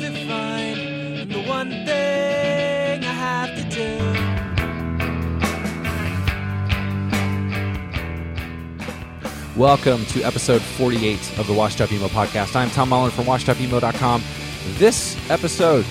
Find the one thing I have to do. Welcome to episode 48 of the Washed Up Emo podcast. I'm Tom Mullen from washedupemo.com. This episode,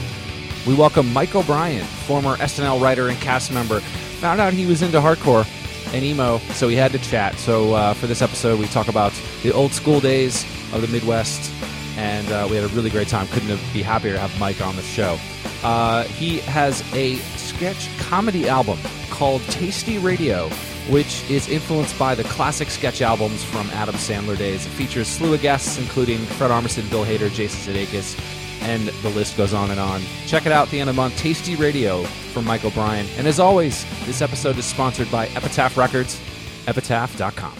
we welcome Mike O'Brien, former SNL writer and cast member. Found out he was into hardcore and emo, so we had to chat. So uh, for this episode, we talk about the old school days of the Midwest, and uh, we had a really great time. Couldn't have, be happier to have Mike on the show. Uh, he has a sketch comedy album called Tasty Radio, which is influenced by the classic sketch albums from Adam Sandler days. It features slew of guests, including Fred Armisen, Bill Hader, Jason Sudeikis, and the list goes on and on. Check it out at the end of the month, Tasty Radio from Mike O'Brien. And as always, this episode is sponsored by Epitaph Records, epitaph.com.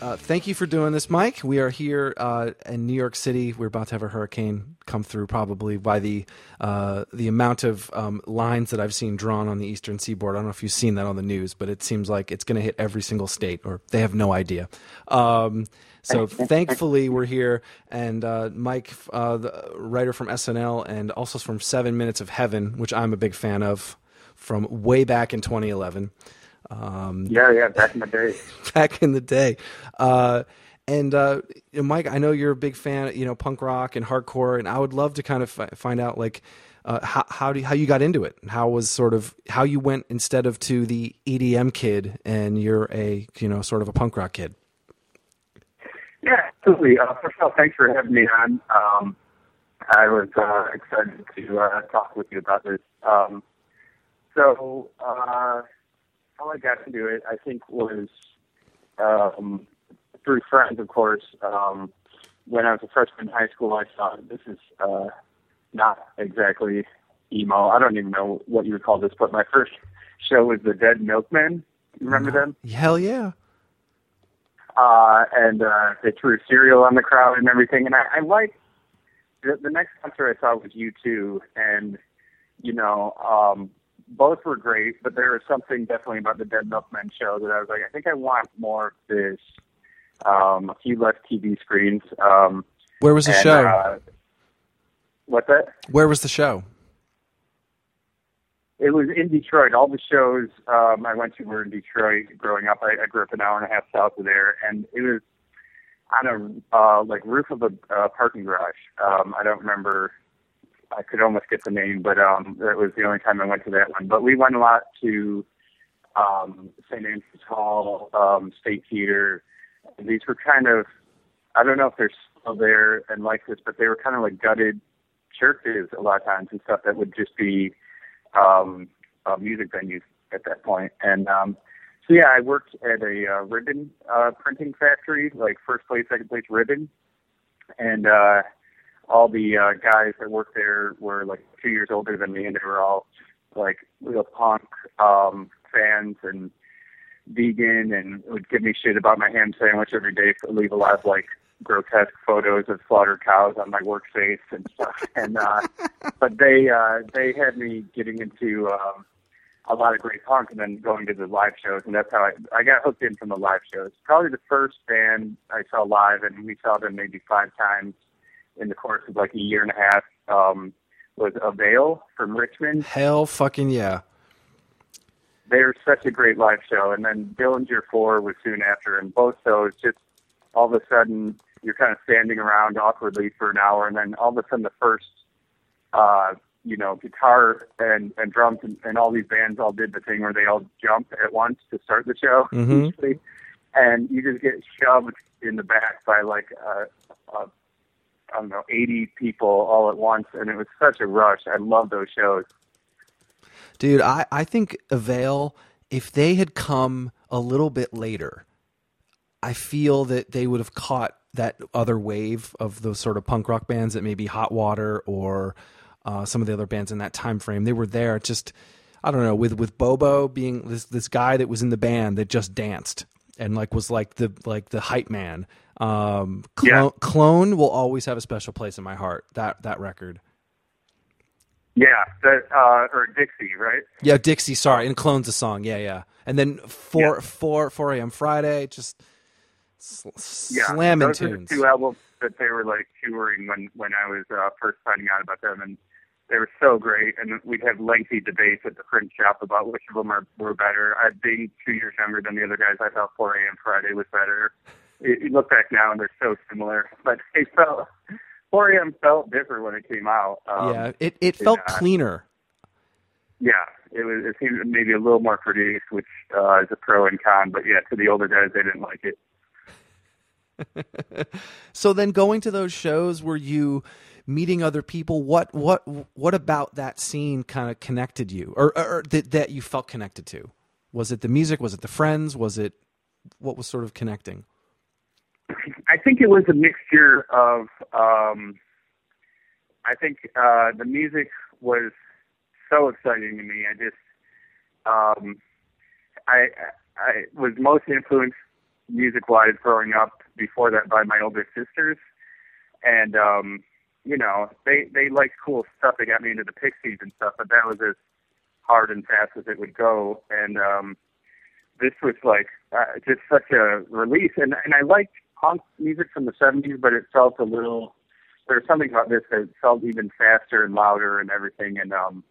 Uh, thank you for doing this, Mike. We are here uh, in New York City. We're about to have a hurricane come through, probably by the uh, the amount of um, lines that I've seen drawn on the eastern seaboard. I don't know if you've seen that on the news, but it seems like it's going to hit every single state, or they have no idea. Um, so thankfully, we're here, and uh, Mike, uh, the writer from SNL, and also from Seven Minutes of Heaven, which I'm a big fan of, from way back in 2011 Yeah, yeah, back in the day. back in the day. Uh, and uh, you know, Mike, I know you're a big fan, of you know, punk rock and hardcore, and I would love to kind of fi- find out like uh, how how, do, how you got into it, and how was sort of how you went instead of to the EDM kid, and you're a you know sort of a punk rock kid. Yeah, absolutely. Uh, first of all, thanks for having me on. Um, I was uh, excited to uh, talk with you about this. Um, so, uh, how I got into it, I think, was um, through friends, of course. Um, when I was a freshman in high school, I thought this is uh, not exactly emo. I don't even know what you would call this, but my first show was the Dead Milkmen. Remember them? Hell yeah! uh, and uh, they threw cereal on the crowd and everything. And I, I liked the, the next concert I saw was you two, and you know, um, both were great, but there was something definitely about the Dead Milkmen show that I was like, I think I want more of this. Um, a few less TV screens. Um, Where was the and, show? Uh, what's that? Where was the show? It was in Detroit. All the shows um, I went to were in Detroit growing up. I, I grew up an hour and a half south of there, and it was on a uh, like roof of a uh, parking garage. Um, I don't remember. I could almost get the name, but um, that was the only time I went to that one. But we went a lot to um, St. Andrews Hall, um, State Theater. These were kind of I don't know if they're still there and like this, but they were kind of like gutted churches a lot of times and stuff that would just be um, uh, music venues at that point. And um, so yeah, I worked at a uh, ribbon uh, printing factory, like first place, second place ribbon, and uh, all the uh, guys that worked there were like two years older than me, and they were all like real punk um, fans and vegan, and would give me shit about my ham sandwich every day. Leave a lot of like grotesque photos of slaughtered cows on my workspace and stuff. And uh, but they uh, they had me getting into um, a lot of great punk, and then going to the live shows, and that's how I I got hooked in from the live shows. Probably the first band I saw live, and we saw them maybe five times in the course of like a year and a half. Um, was Avail from Richmond. Hell fucking yeah! they're such a great live show. And then Dillinger Four was soon after, and both shows just all of a sudden you're kind of standing around awkwardly for an hour, and then all of a sudden the first, uh, you know, guitar and and drums and, and all these bands all did the thing where they all jump at once to start the show, Mhm. usually, and you just get shoved in the back by like a, a I don't know, 80 people all at once, and it was such a rush. I love those shows. Dude, I, I think Avail, if they had come a little bit later, I feel that they would have caught that other wave of those sort of punk rock bands that maybe Hot Water or uh, some of the other bands in that time frame. They were there. Just I don't know with with Beau Beau being this this guy that was in the band that just danced and like was like the like the hype man. Um, Clone, Yeah. Clone will always have a special place in my heart. That that record. Yeah, that uh, or Dixie, right? Yeah, Dixie. Sorry, and clones a song. Yeah, yeah. And then four, Yeah. four, four a.m. Friday. Just sl- Yeah, slamming those are tunes. the two albums that they were like touring when when I was uh, first finding out about them, and they were so great. And we'd have lengthy debates at the print shop about which of them are, were better. I being two years younger than the other guys, I thought 4 a.m. Friday was better. You, look back now, and they're so similar, but they felt 4 a.m. felt different when it came out. Um, yeah, it it felt cleaner. Yeah, it was. It seemed maybe a little more produced, which uh, is a pro and con. But yeah, to the older guys, they didn't like it. So then, going to those shows, were you meeting other people? What what what about that scene kind of connected you, or, or, or that that you felt connected to? Was it the music? Was it the friends? Was it what was sort of connecting? Think it was a mixture of. Um, I think uh, the music was so exciting to me. I just, um, I, I was most influenced music-wise growing up before that by my older sisters, and um, you know they they liked cool stuff. They got me into the Pixies and stuff, but that was as hard and fast as it would go. And um, this was like uh, just such a release, and and I liked punk music from the '70s, but it felt a little. There was something about this that felt even faster and louder and everything, and um,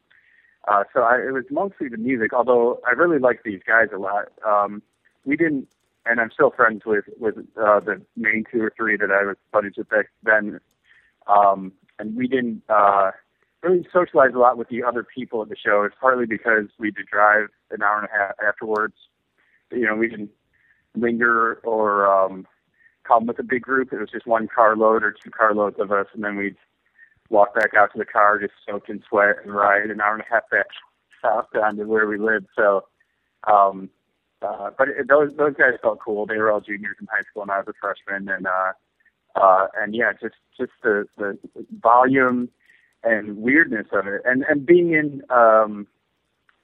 uh, so I, it was mostly the music. Although I really liked these guys a lot. Um, we didn't, and I'm still friends with with uh, the main two or three that I was buddies with back then. Um, and we didn't uh, really socialize a lot with the other people at the show. It's partly because we to drive an hour and a half afterwards. You know, we didn't linger or um, come with a big group. It was just one carload or two carloads of us, and then we'd walk back out to the car, just soaked in sweat, and ride an hour and a half back south down to where we lived. So, um, uh, but it, those those guys felt cool. They were all juniors in high school, and I was a freshman, and uh, uh, and yeah, just just the the volume and weirdness of it, and and being in um,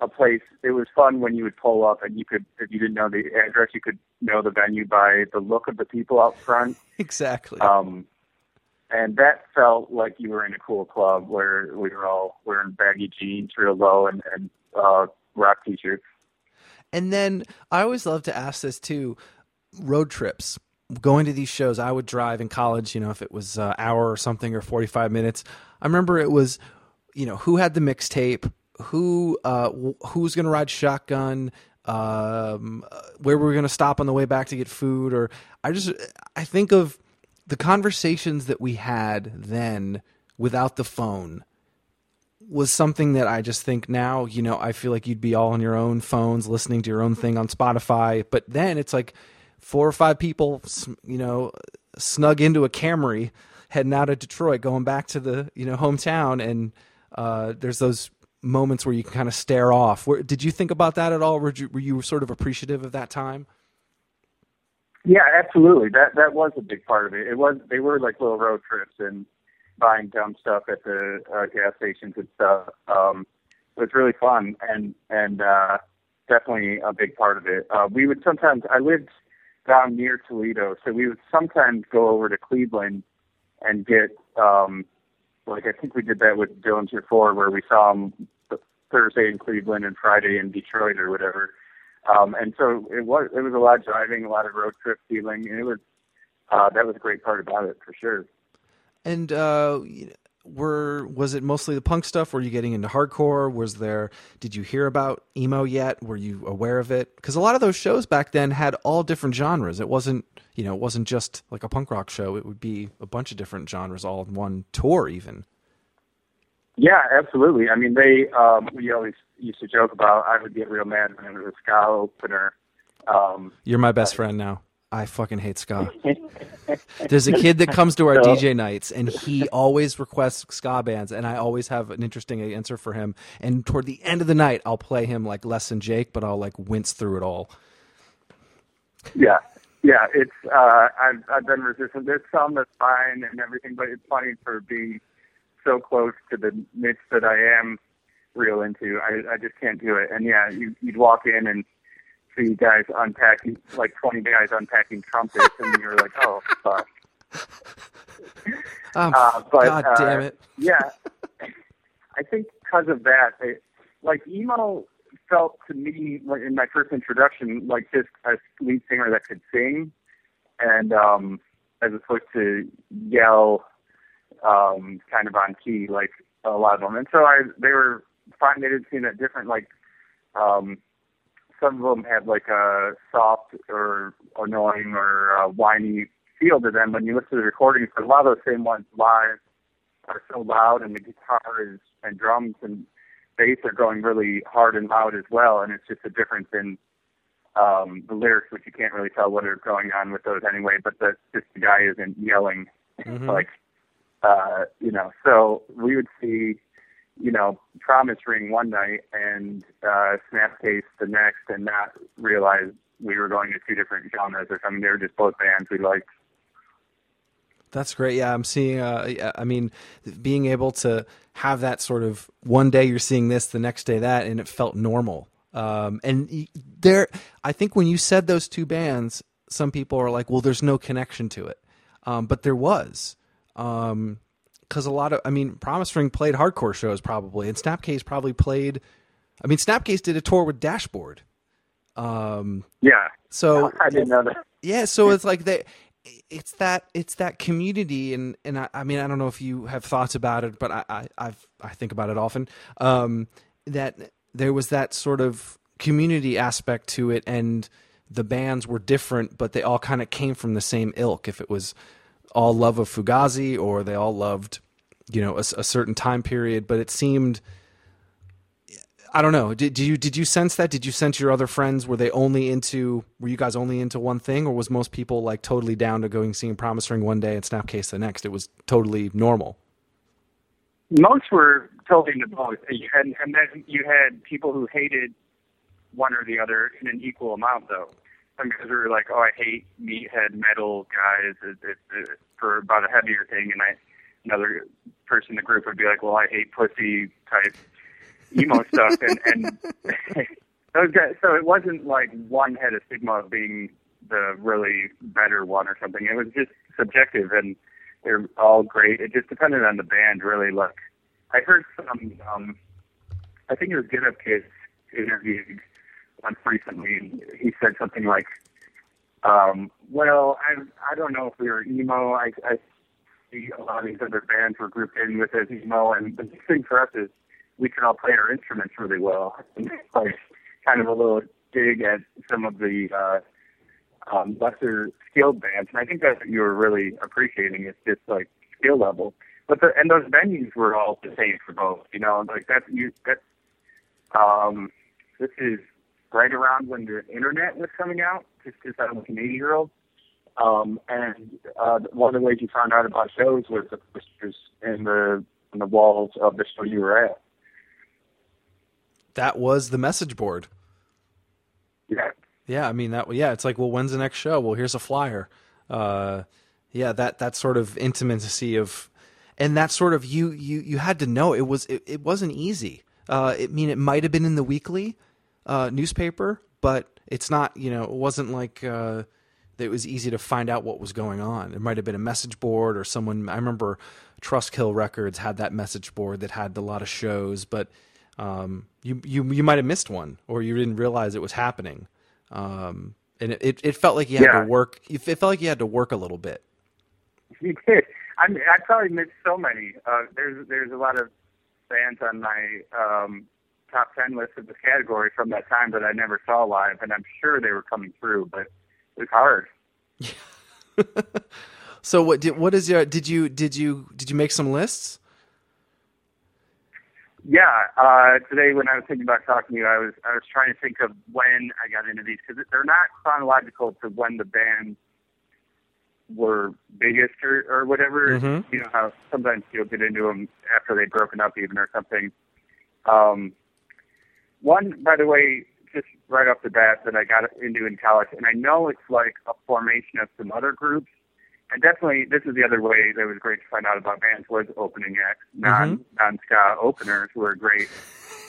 a place. It was fun when you would pull up, and you could, if you didn't know the address, you could know the venue by the look of the people out front. Exactly. Um, and that felt like you were in a cool club where we were all wearing baggy jeans real low and, and uh, rock t-shirts. And then I always love to ask this too road trips. Going to these shows, I would drive in college, you know, if it was an hour or something or 45 minutes. I remember it was, you know, who had the mixtape, who uh, wh- who was going to ride shotgun, um, uh, where we were going to stop on the way back to get food. Or I just, I think of the conversations that we had then without the phone was something that I just think now, you know, I feel like you'd be all on your own phones listening to your own thing on Spotify. But then it's like four or five people, you know, snug into a Camry heading out of Detroit, going back to the, you know, hometown. And uh, there's those moments where you can kind of stare off. Where, did you think about that at all? Were you, were you sort of appreciative of that time? Yeah, absolutely. That that was a big part of it. It was they were like little road trips and buying dumb stuff at the uh, gas stations and stuff. Um, it was really fun and and uh, definitely a big part of it. Uh, we would sometimes I lived down near Toledo, so we would sometimes go over to Cleveland and get um, like I think we did that with Dillinger Four, where we saw him Thursday in Cleveland and Friday in Detroit or whatever. Um, and so it was it was a lot of driving, a lot of road trip feeling, and it was uh, that was a great part about it for sure. And uh, were was it mostly the punk stuff? Were you getting into hardcore? Was there? Did you hear about emo yet? Were you aware of it? Because a lot of those shows back then had all different genres. It wasn't you know it wasn't just like a punk rock show. It would be a bunch of different genres all in one tour even. Yeah, absolutely. I mean, they um, we always used to joke about I would get real mad when it was a ska opener. Um, You're my best friend now. I fucking hate ska. There's a kid that comes to our DJ nights and he always requests ska bands and I always have an interesting answer for him. And toward the end of the night I'll play him like less than Jake, but I'll like wince through it all. Yeah, yeah. It's uh, I've I've been resistant. There's some that's fine and everything, but it's funny for being so close to the niche that I am real into. I I just can't do it. And yeah, you you'd walk in and see guys unpacking like 20 guys unpacking trumpets, and you're like, oh fuck. Um, Uh, but, God uh, damn it. yeah, I think because of that, it, like emo felt to me like in my first introduction like just a lead singer that could sing, and um, as opposed to yell, um, kind of on key like a lot of them. And so I they were fine. They did seem that different. Like um, some of them had like a soft or annoying or uh, whiny feel to them when you listen to the recordings. But a lot of those same ones live are so loud, and the guitar is and drums and bass are going really hard and loud as well. And it's just a difference in um, the lyrics, which you can't really tell what are going on with those anyway. But the just the guy isn't yelling Mhm. like uh, you know. So we would see you know, Promise Ring one night and uh, Snapcase the next, and not realize we were going to two different genres or something. They were just both bands we liked. That's great. Yeah, I'm seeing. Uh, I mean, being able to have that sort of one day you're seeing this, the next day that, and it felt normal. Um, and there, I think when you said those two bands, some people are like, "Well, there's no connection to it," um, but there was. Um, because a lot of, I mean, Promise Ring played hardcore shows probably, and Snapcase probably played. I mean, Snapcase did a tour with Dashboard. Um, Yeah. so I didn't know that. yeah, so it's like they it's that it's that community and and I, I mean I don't know if you have thoughts about it, but I, I I've I think about it often. Um that there was that sort of community aspect to it and the bands were different, but they all kind of came from the same ilk. If it was all love of Fugazi or they all loved, you know, a certain time period, but it seemed I don't know. Did, did you did you sense that? Did you sense your other friends were they only into were you guys only into one thing, or was most people like totally down to going seeing Promise Ring one day and Snapcase the next? It was totally normal. Most were totally into both, and then you had people who hated one or the other in an equal amount, though. Some guys were like, "Oh, I hate meathead metal guys it, it, it, for about a heavier thing," and I, another person in the group would be like, "Well, I hate pussy type emo stuff," and and those guys. So it wasn't like one had a stigma of being the really better one or something. It was just subjective, and they're all great. It just depended on the band, really. Like I heard some, um, I think it was Get Up Kids interviewed once recently, he said something like, um, "Well, I I don't know if we were emo. I, I see a lot of these other bands were grouped in with as emo, and the thing for us is we can all play our instruments really well. Like kind of a little dig at some of the uh, um, lesser skilled bands, and I think that's what you were really appreciating. It's just like skill level. But the and those venues were all the same for both. You know, like that's you that um this is right around when the internet was coming out, just because I was an eighty year old. Um and uh one of the ways you found out about shows was the posters in the in the walls of the show you were at. That was the message board. Yeah. Yeah, I mean that. Yeah, it's like, well, when's the next show? Well, here's a flyer. Uh, yeah, that that sort of intimacy of, and that sort of you you you had to know it was it, it wasn't easy. Uh, I mean, it might have been in the weekly uh, newspaper, but it's not. You know, it wasn't like uh, it was easy to find out what was going on. It might have been a message board or someone. I remember Trustkill Records had that message board that had a lot of shows, but um, you you you might have missed one or you didn't realize it was happening. Um, and it, it, it felt like you had Yeah. to work. It felt like you had to work a little bit. You did. I mean, I probably missed so many. Uh, there's there's a lot of bands on my um, top ten list of this category from that time that I never saw live, and I'm sure they were coming through, but it was hard. so what did what is your did you did you did you make some lists? Yeah, uh, today when I was thinking about talking to you, I was I was trying to think of when I got into these because they're not chronological to when the band were biggest or, or whatever. Mhm. You know how sometimes you'll get into them after they've broken up even or something. Um, one, by the way, just right off the bat that I got into in college, and I know it's like a formation of some other groups. And definitely, this is the other way that was great to find out about bands was opening acts. Non non ska openers were great.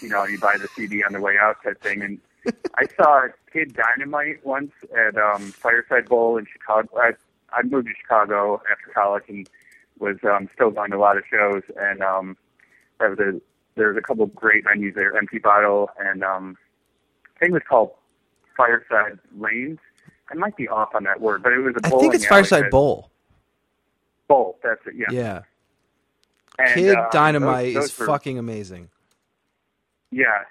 You know, you buy the CD on the way out type thing. And I saw Kid Dynamite once at um, Fireside Bowl in Chicago. I, I moved to Chicago after college and was um, still going to a lot of shows. And um, there was a there was a couple of great venues there, Empty Bottle, and um, I think it was called Fireside Lanes. I might be off on that word, but it was a I bowling think it's Fireside Bowl. Bowl, that's it. Yeah. Yeah. And, Kid um, Dynamite those- those is were- fucking amazing. Yeah.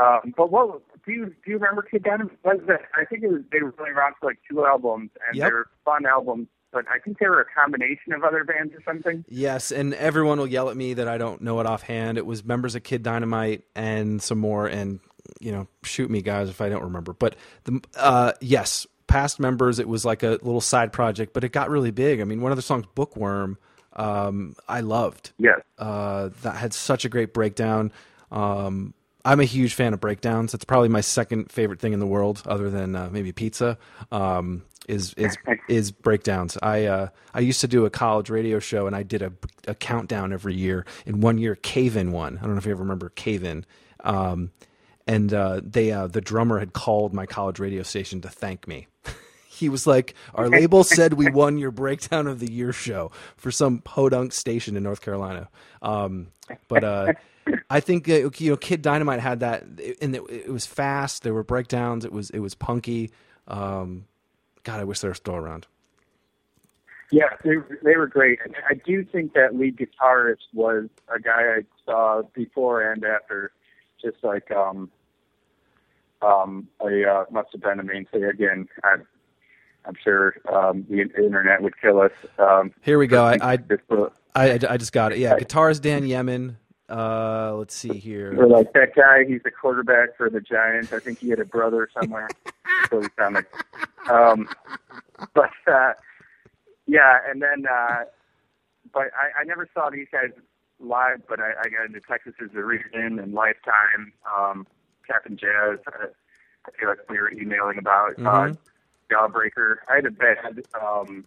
Um, but what do you do? You remember Kid Dynamite? Was that? I think it was they were really around for like two albums, and Yep. they were fun albums. But I think they were a combination of other bands or something. Yes, and everyone will yell at me that I don't know it offhand. It was members of Kid Dynamite and some more, and you know, shoot me guys if I don't remember. But the uh, yes, past members, it was like a little side project, but it got really big. I mean, one of the songs, Bookworm, um, I loved. Yes. Uh, that had such a great breakdown. Um, I'm a huge fan of breakdowns. It's probably my second favorite thing in the world, other than uh, maybe pizza. Um, is is is breakdowns. I uh, I used to do a college radio show, and I did a, a countdown every year. In one year, Cave In won. I don't know if you ever remember Cave In. Um, and uh, they uh, the drummer had called my college radio station to thank me. he was like, "Our label said we won your breakdown of the year show for some podunk station in North Carolina." Um, but uh, I think uh, you know, Kid Dynamite had that, and it, it was fast. There were breakdowns. It was it was punky. Um, God, I wish they were still around. Yeah, they they were great. And I do think that lead guitarist was a guy I saw before and after, just like um um a uh, must have been a mainstay again. I, I'm sure um, the internet would kill us. Um, Here we go. I I, just I, I just got it. Yeah, guitarist Dan Yemin. Uh, let's see here. for like that guy, he's the quarterback for the Giants. I think he had a brother somewhere. That's what. Um, but uh, yeah, and then uh, but I, I never saw these guys live, but I, I got into Texas Is the Reason and Lifetime, um, Cap'n Jazz. I, I feel like we were emailing about uh, Mhm. Jawbreaker. I had a bad um,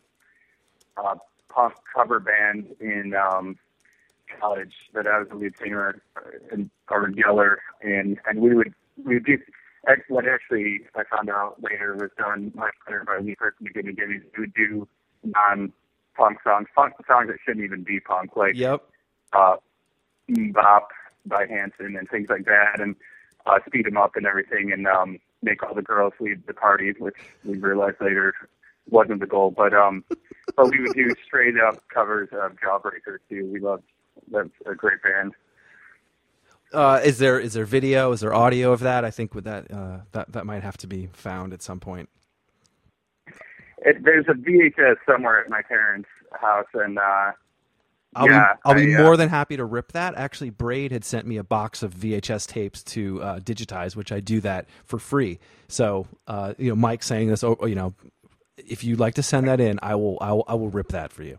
uh, punk cover band in um, college that I was the lead singer and or yeller, and and we would we would do. What actually I found out later was done much better by Me First and the Gimme Gimme. We would do non-punk songs, punk songs that shouldn't even be punk, like Yep. uh, Bop by Hanson and things like that, and uh, speed them up and everything, and um, make all the girls leave the party, which we realized later wasn't the goal. But um, but we would do straight up covers of Jawbreaker too. We loved that's a great band. Uh, is there is there video? Is there audio of that? I think with that uh, that that might have to be found at some point. It, there's a VHS somewhere at my parents' house, and uh, I'll yeah, be I'll be I, uh, more than happy to rip that. Actually, Braid had sent me a box of VHS tapes to uh, digitize, which I do that for free. So, uh, you know, Mike saying this, oh, you know, if you'd like to send that in, I will I will, I will rip that for you.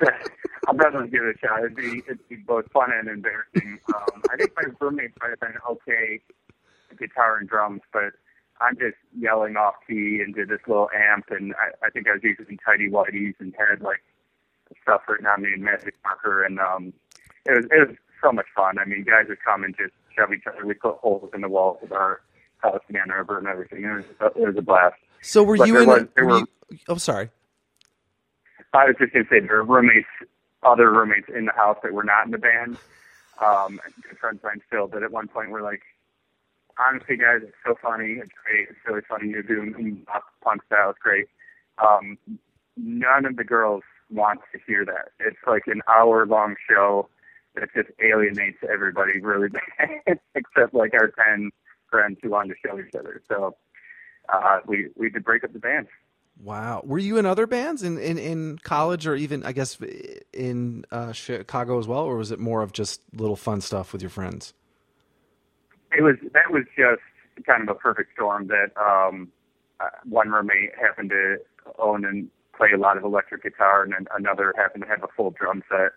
I'll definitely give it a shot. It'd be it'd be both fun and embarrassing. Um, I think my roommate might have been okay guitar and drums, but I'm just yelling off key into this little amp, and I, I think I was using tidy whities and had like stuff written on me in magic marker, and um, it was it was so much fun. I mean, guys would come and just shove each other. We put holes in the walls of our house in Ann Arbor and everything. It was it was a blast. So, were But you in? was- were were- you, oh, sorry. I was just gonna say there were roommates, other roommates in the house that were not in the band. Um, good friends of mine still, but at one point we're like, honestly, guys, it's so funny, it's great, it's really funny. You're doing punk style, it's great. Um, none of the girls want to hear that. It's like an hour long show that just alienates everybody really bad, except like our ten friends who wanted to show each other. So uh, we we did break up the band. Wow. Were you in other bands in, in, in college or even, I guess, in uh, Chicago as well? Or was it more of just little fun stuff with your friends? It was, that was just kind of a perfect storm that um, uh, one roommate happened to own and play a lot of electric guitar, and another happened to have a full drum set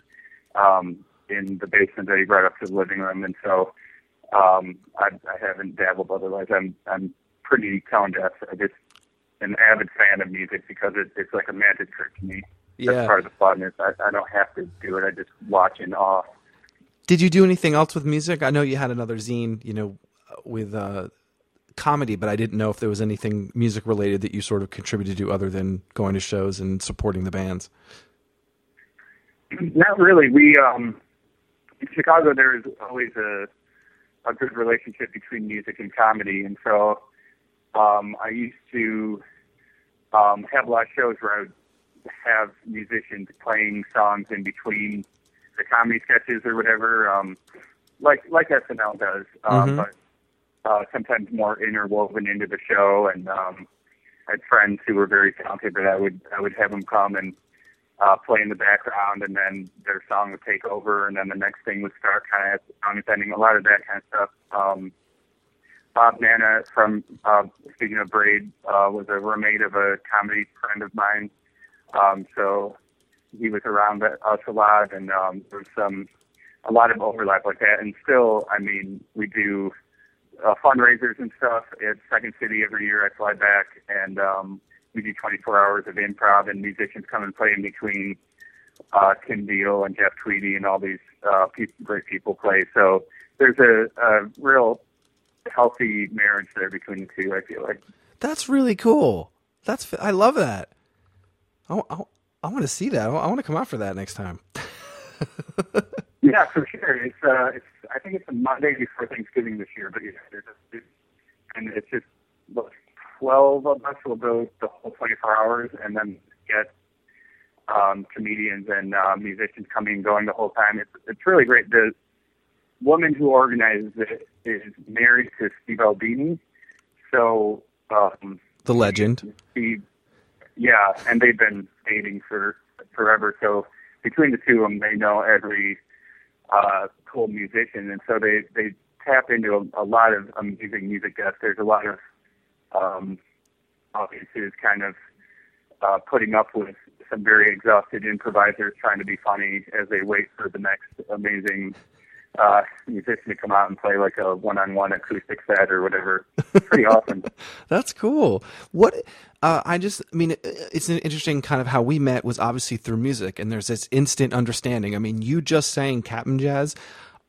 um, in the basement that he brought up to the living room. And so um, I, I haven't dabbled. Otherwise, I'm I'm pretty tone deaf. I just an avid fan of music because it, it's like a magic trick to me. Yeah. That's part of the fun is I, I don't have to do it. I just watch in awe. Did you do anything else with music? I know you had another zine, you know, with uh, comedy, but I didn't know if there was anything music related that you sort of contributed to other than going to shows and supporting the bands. Not really. We um, in Chicago there is always a a good relationship between music and comedy, and so um, I used to um, have a lot of shows where I would have musicians playing songs in between the comedy sketches or whatever, um, like like SNL does, um, Mhm. but uh, sometimes more interwoven into the show. And um, I had friends who were very talented, but I would I would have them come and uh, play in the background, and then their song would take over, and then the next thing would start, kind of song ending, a lot of that kind of stuff. Um, Bob Nana from uh, speaking of Braid uh, was a roommate of a comedy friend of mine. Um, so he was around us a lot, and um, there was some a lot of overlap like that. And still, I mean, we do uh, fundraisers and stuff at Second City every year. I fly back, and um, we do 24 hours of improv, and musicians come and play in between. Uh, Tim Deal and Jeff Tweedy and all these uh, pe- great people play. So there's a, a real healthy marriage there between the two. I feel like. That's really cool. That's I love that. I, I, I want to see that. I, want to come out for that next time. Yeah, for sure. It's uh, it's I think it's a Monday before Thanksgiving this year, but yeah, there's a, it's, and it's just what, twelve of us will go the whole 24 hours, and then get um, comedians and uh, musicians coming and going the whole time. It's it's really great. The woman who organizes it is married to Steve Albini, so um, The legend. Steve, yeah, and they've been dating for forever. So between the two of them, they know every uh, cool musician, and so they they tap into a, a lot of amazing music guests. There's a lot of um, audiences kind of uh, putting up with some very exhausted improvisers trying to be funny as they wait for the next amazing uh, musician to come out and play like a one-on-one acoustic set or whatever. Pretty awesome. That's cool. What uh, I just, I mean, it's an interesting kind of how we met was obviously through music, and there's this instant understanding. I mean, you just saying Cap'n Jazz,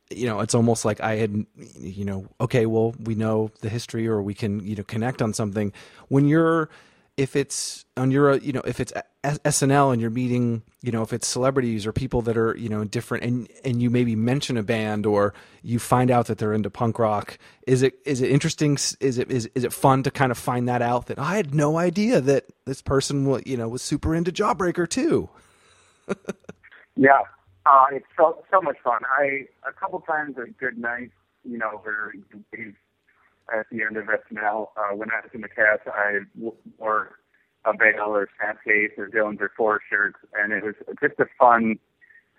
you know, it's almost like I had, you know, okay, well, we know the history, or we can, you know, connect on something. When you're, if it's on your, you know, if it's SNL and you're meeting, you know, if it's celebrities or people that are, you know, different, and and you maybe mention a band or you find out that they're into punk rock, is it is it interesting? Is it is is it fun to kind of find that out that I had no idea that this person, wa- you know, was super into Jawbreaker too. Yeah, uh, it's so so much fun. I a couple times at good night, you know, where he's at the end of SNL. Uh, when I was in the cast, I wore Avail or Snapcase or Dillinger Four shirts, and it was just a fun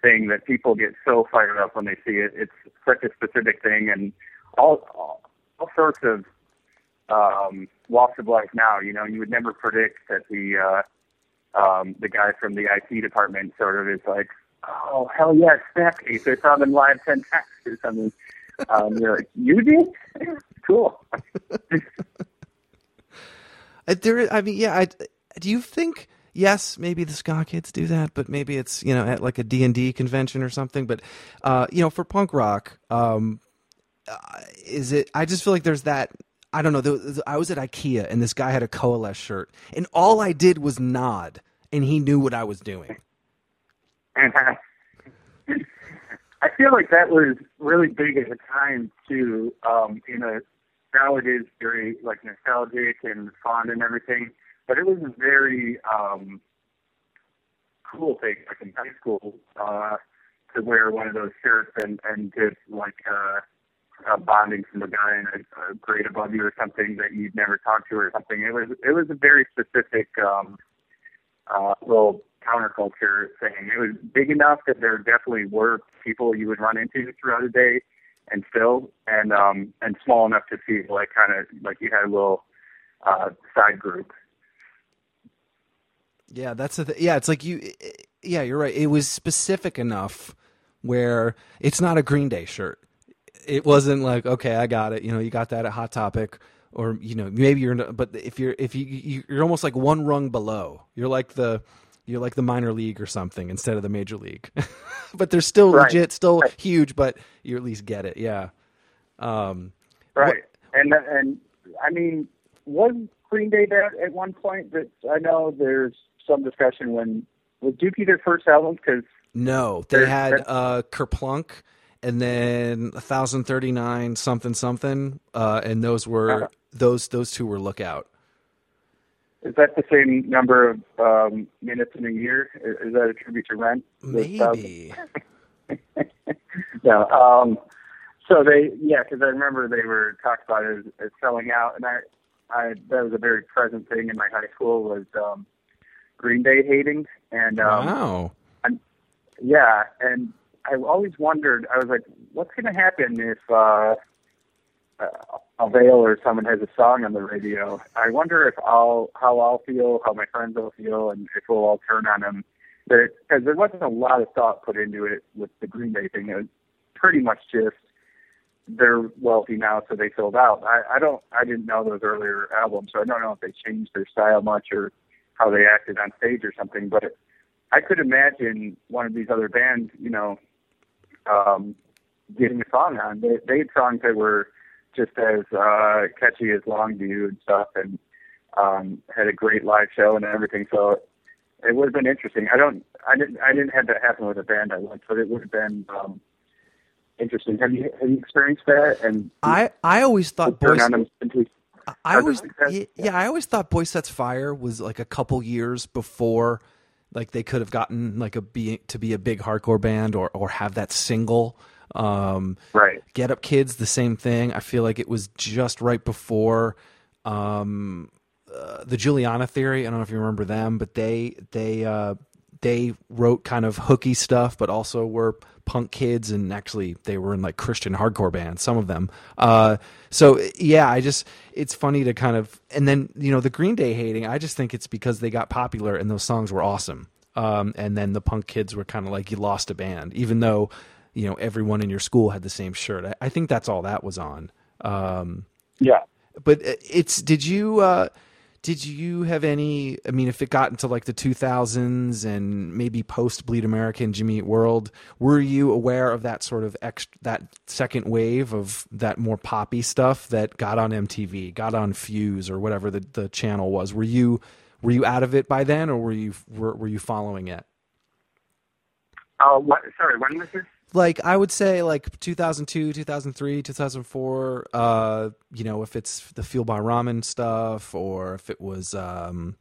thing that people get so fired up when they see it. It's such a specific thing, and all all, all sorts of um, walks of life now. You know, you would never predict that the uh, um, the guy from the IT department sort of is like, oh hell yeah, Snapcase! I saw them live ten times or something. Um, you're like, you did? cool. Uh, There, I mean, yeah. I, do you think? Yes, maybe the ska kids do that, but maybe it's you know at like a D and D convention or something. But uh, you know, for punk rock, um, uh, is it? I just feel like there's that. I don't know. There, was- I was at IKEA and this guy had a Coalesce shirt, and all I did was nod, and he knew what I was doing. I feel like that was really big at the time too. Um, you know, now it is very like nostalgic and fun and everything, but it was a very um, cool thing, like in high school, uh, to wear one of those shirts and and get like uh, uh, bonding from a guy in a, a grade above you or something that you'd never talked to or something. It was it was a very specific um, uh, little counterculture thing. It was big enough that there definitely were people you would run into throughout the day and still, and um, and small enough to feel like kind of like you had a little uh, side group. Yeah, that's the th- yeah. It's like you. Yeah, you're right. It was specific enough where it's not a Green Day shirt. It wasn't like okay, I got it. You know, you got that at Hot Topic, or you know, maybe you're. But if you're if you you're almost like one rung below. You're like the you're like the minor league or something instead of the major league. but they're still Right. legit, still Right. huge, but you at least get it. Yeah. Um, Right. And and I mean, was Green Day that at one point? But I know there's some discussion when was Dookie their first album because No, they had uh, Kerplunk and then 1039 something something, uh, and those were Uh-huh. those those two were Lookout. Is that the same number of um, minutes in a year? Is, is that a tribute to Rent? Maybe. no. Um, so they, yeah, because I remember they were talked about it as, as selling out, and I, I that was a very present thing in my high school was um, Green Day hating, and um, wow. yeah, and I always wondered. I was like, what's going to happen if uh, uh, Avail or someone has a song on the radio? I wonder if I'll how I'll feel, how my friends will feel, and if we'll all turn on them. Because there wasn't a lot of thought put into it with the Green Day thing. It was pretty much just they're wealthy now, so they sold out. I, I don't. I didn't know those earlier albums, so I don't know if they changed their style much or how they acted on stage or something. But I could imagine one of these other bands, you know, um, getting a song on. They, they had songs that were just as uh, catchy as Longview and stuff, and um, had a great live show and everything. So it would have been interesting. I don't. I didn't. I didn't have that happen with a band I liked, but it would have been um, interesting. Have you have you experienced that? And I I always thought them I always something like that? yeah, yeah, I always thought Boy Sets Fire was like a couple years before like they could have gotten like a be to be a big hardcore band or or have that single um right. Get Up Kids the same thing. I feel like it was just right before um uh, the Juliana Theory. I don't know if you remember them, but they they uh they wrote kind of hooky stuff, but also were punk kids, and actually they were in like Christian hardcore bands. Some of them. Uh, so yeah, I just it's funny to kind of and then you know the Green Day hating. I just think it's because they got popular and those songs were awesome. Um, and then the punk kids were kind of like you lost a band, even though you know everyone in your school had the same shirt. I, I think that's all that was on. Um, Yeah. but it's did you uh did you have any i mean if it got into like the 2000s and maybe post bleed america and jimmy Eat world were you aware of that sort of extra that second wave of that more poppy stuff that got on mtv got on fuse or whatever the, the channel was were you were you out of it by then or were you were, were you following it Uh, what, sorry, when was this? Like I would say like 2002, 2003, 2004. Uh, you know, if it's the Fueled by Ramen stuff, or if it was um,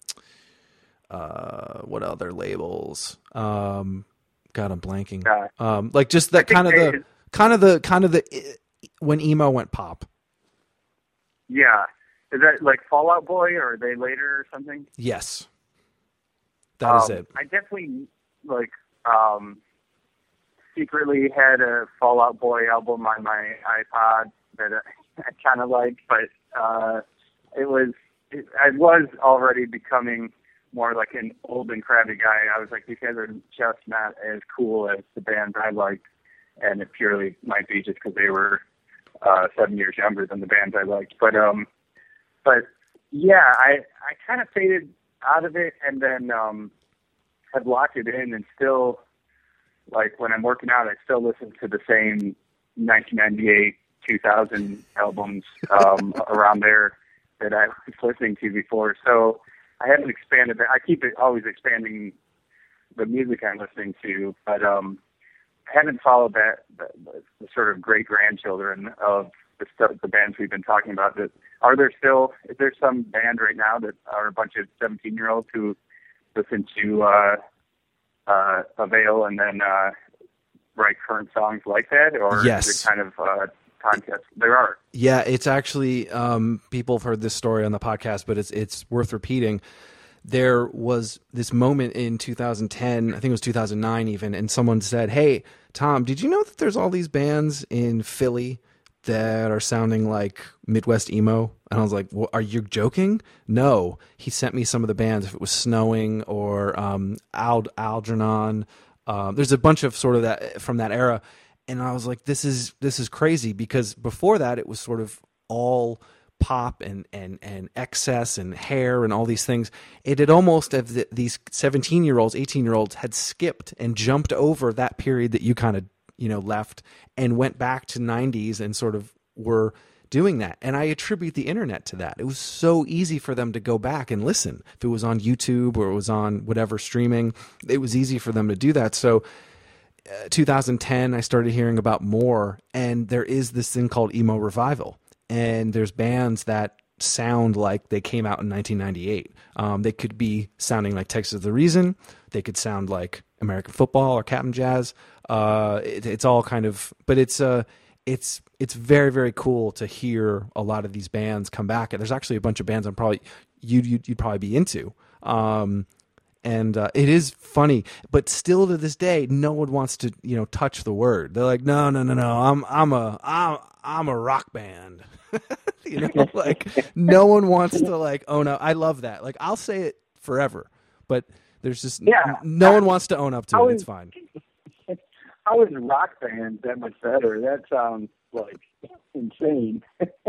uh, what other labels? Um, God, I'm blanking. Um, like just that kind of the kind of the kind of the when emo went pop. Yeah. Is that like Fallout Boy or are they later or something? Yes, that is Um, it. I definitely like um secretly had a Fallout Boy album on my iPod that I, I kind of liked, but uh it was it, I was already becoming more like an old and crabby guy. I was like, these guys are just not as cool as the bands I liked, and it purely might be just because they were uh, seven years younger than the bands I liked. But um, but yeah, I I kind of faded out of it, and then um, had locked it in, and still like when I'm working out, I still listen to the same 1998, 2000 albums um, around there that I was listening to before. So I haven't expanded that. I keep it always expanding the music I'm listening to, but um, I haven't followed that the, the sort of great grandchildren of the stuff, the bands we've been talking about. That are there still? Is there some band right now that are a bunch of 17 year olds who listen to uh, uh, avail and then uh, write current songs like that, or Yes. is it kind of uh, time test? There are. Yeah, it's actually um, people have heard this story on the podcast, but it's it's worth repeating. There was this moment in 2010, I think it was 2009 even, and someone said, "Hey, Tom, did you know that there's all these bands in Philly that are sounding like Midwest emo?" And I was like, "Wha- "Are you joking?" No, he sent me some of the bands. If it was Snowing or um, Ald- Algernon, um, there's a bunch of sort of that from that era and I was like, "This is this is crazy," because before that it was sort of all pop and and and excess and hair and all these things. It had almost of the, these seventeen year olds, eighteen year olds had skipped and jumped over that period that you kind of you know left and went back to '90s and sort of were doing that. And I attribute the internet to that. It was so easy for them to go back and listen. If it was on YouTube or it was on whatever streaming, it was easy for them to do that. So 2010 i started hearing about more and there is this thing called emo revival and there's bands that sound like they came out in 1998 um, they could be sounding like texas the reason they could sound like american football or Cap'n Jazz. Uh, it, it's all kind of but it's uh it's it's very very cool to hear a lot of these bands come back. And there's actually a bunch of bands i'm probably you'd you'd, you'd probably be into. Um, and uh, it is funny but still to this day no one wants to you know touch the word. They're like no no no no. I'm i'm a i'm i'm a rock band. You know like no one wants to like own up i love that. Like i'll say it forever but there's just Yeah. no one wants to own up to I it was- it's fine I was How is rock band that much better? That sounds like insane.